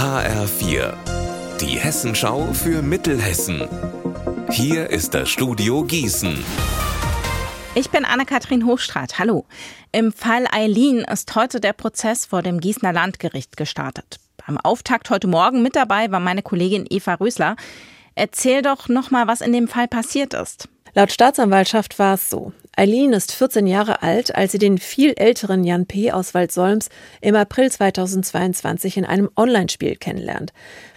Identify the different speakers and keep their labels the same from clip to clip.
Speaker 1: HR4, die Hessenschau für Mittelhessen. Hier ist das Studio Gießen.
Speaker 2: Ich bin Anne-Kathrin Hochstrat. Hallo. Im Fall Eileen ist heute der Prozess vor dem Gießener Landgericht gestartet. Beim Auftakt heute Morgen mit dabei war meine Kollegin Eva Rösler. Erzähl doch noch mal, was in dem Fall passiert ist.
Speaker 3: Laut Staatsanwaltschaft war es so. Eileen ist 14 Jahre alt, als sie den viel älteren Jan P. aus Waldsolms im April 2022 in einem Online-Spiel kennenlernt.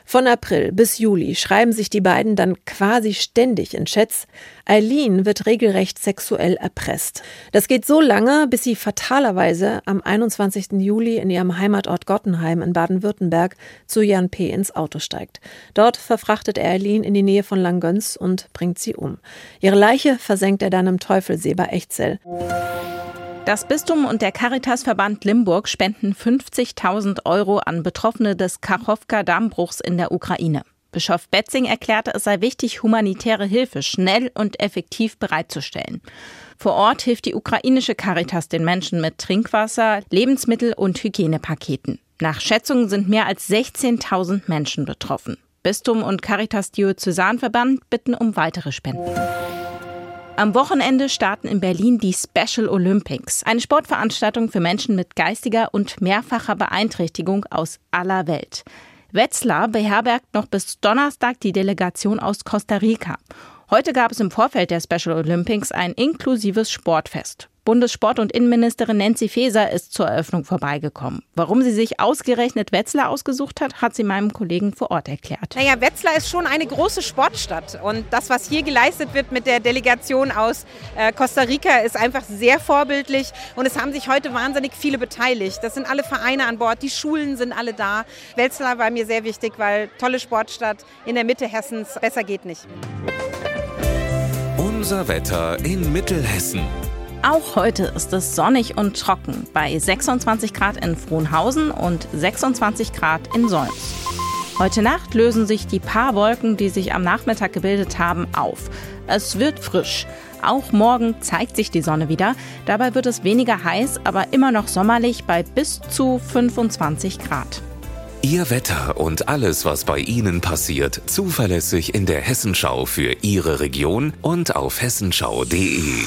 Speaker 3: Von April bis Juli schreiben sich die beiden dann quasi ständig in Chats. Eileen wird regelrecht sexuell erpresst. Das geht so lange, bis sie fatalerweise am 21. Juli in ihrem Heimatort Gottenheim in Baden-Württemberg zu Jan P. ins Auto steigt. Dort verfrachtet er Eileen in die Nähe von Langgöns und bringt sie um. Ihre Leiche versenkt er dann im Teufelsee bei Echzell.
Speaker 2: Das Bistum und der Caritasverband Limburg spenden 50.000 Euro an Betroffene des Kachowka-Dammbruchs in der Ukraine. Bischof Betzing erklärte, es sei wichtig, humanitäre Hilfe schnell und effektiv bereitzustellen. Vor Ort hilft die ukrainische Caritas den Menschen mit Trinkwasser, Lebensmittel und Hygienepaketen. Nach Schätzungen sind mehr als 16.000 Menschen betroffen. Bistum und Caritas Diözesanverband bitten um weitere Spenden. Am Wochenende starten in Berlin die Special Olympics, eine Sportveranstaltung für Menschen mit geistiger und mehrfacher Beeinträchtigung aus aller Welt. Wetzlar beherbergt noch bis Donnerstag die Delegation aus Costa Rica. Heute gab es im Vorfeld der Special Olympics ein inklusives Sportfest. Bundessport- und Innenministerin Nancy Faeser ist zur Eröffnung vorbeigekommen. Warum sie sich ausgerechnet Wetzlar ausgesucht hat, hat sie meinem Kollegen vor Ort erklärt.
Speaker 4: Naja, Wetzlar ist schon eine große Sportstadt. Und das, was hier geleistet wird mit der Delegation aus äh, Costa Rica, ist einfach sehr vorbildlich. Und es haben sich heute wahnsinnig viele beteiligt. Das sind alle Vereine an Bord, die Schulen sind alle da. Wetzlar war mir sehr wichtig, weil tolle Sportstadt in der Mitte Hessens, besser geht nicht.
Speaker 1: Unser Wetter in Mittelhessen.
Speaker 2: Auch heute ist es sonnig und trocken bei 26 Grad in Frohnhausen und 26 Grad in Solms. Heute Nacht lösen sich die paar Wolken, die sich am Nachmittag gebildet haben, auf. Es wird frisch. Auch morgen zeigt sich die Sonne wieder. Dabei wird es weniger heiß, aber immer noch sommerlich bei bis zu 25 Grad.
Speaker 1: Ihr Wetter und alles, was bei Ihnen passiert, zuverlässig in der Hessenschau für Ihre Region und auf hessenschau.de.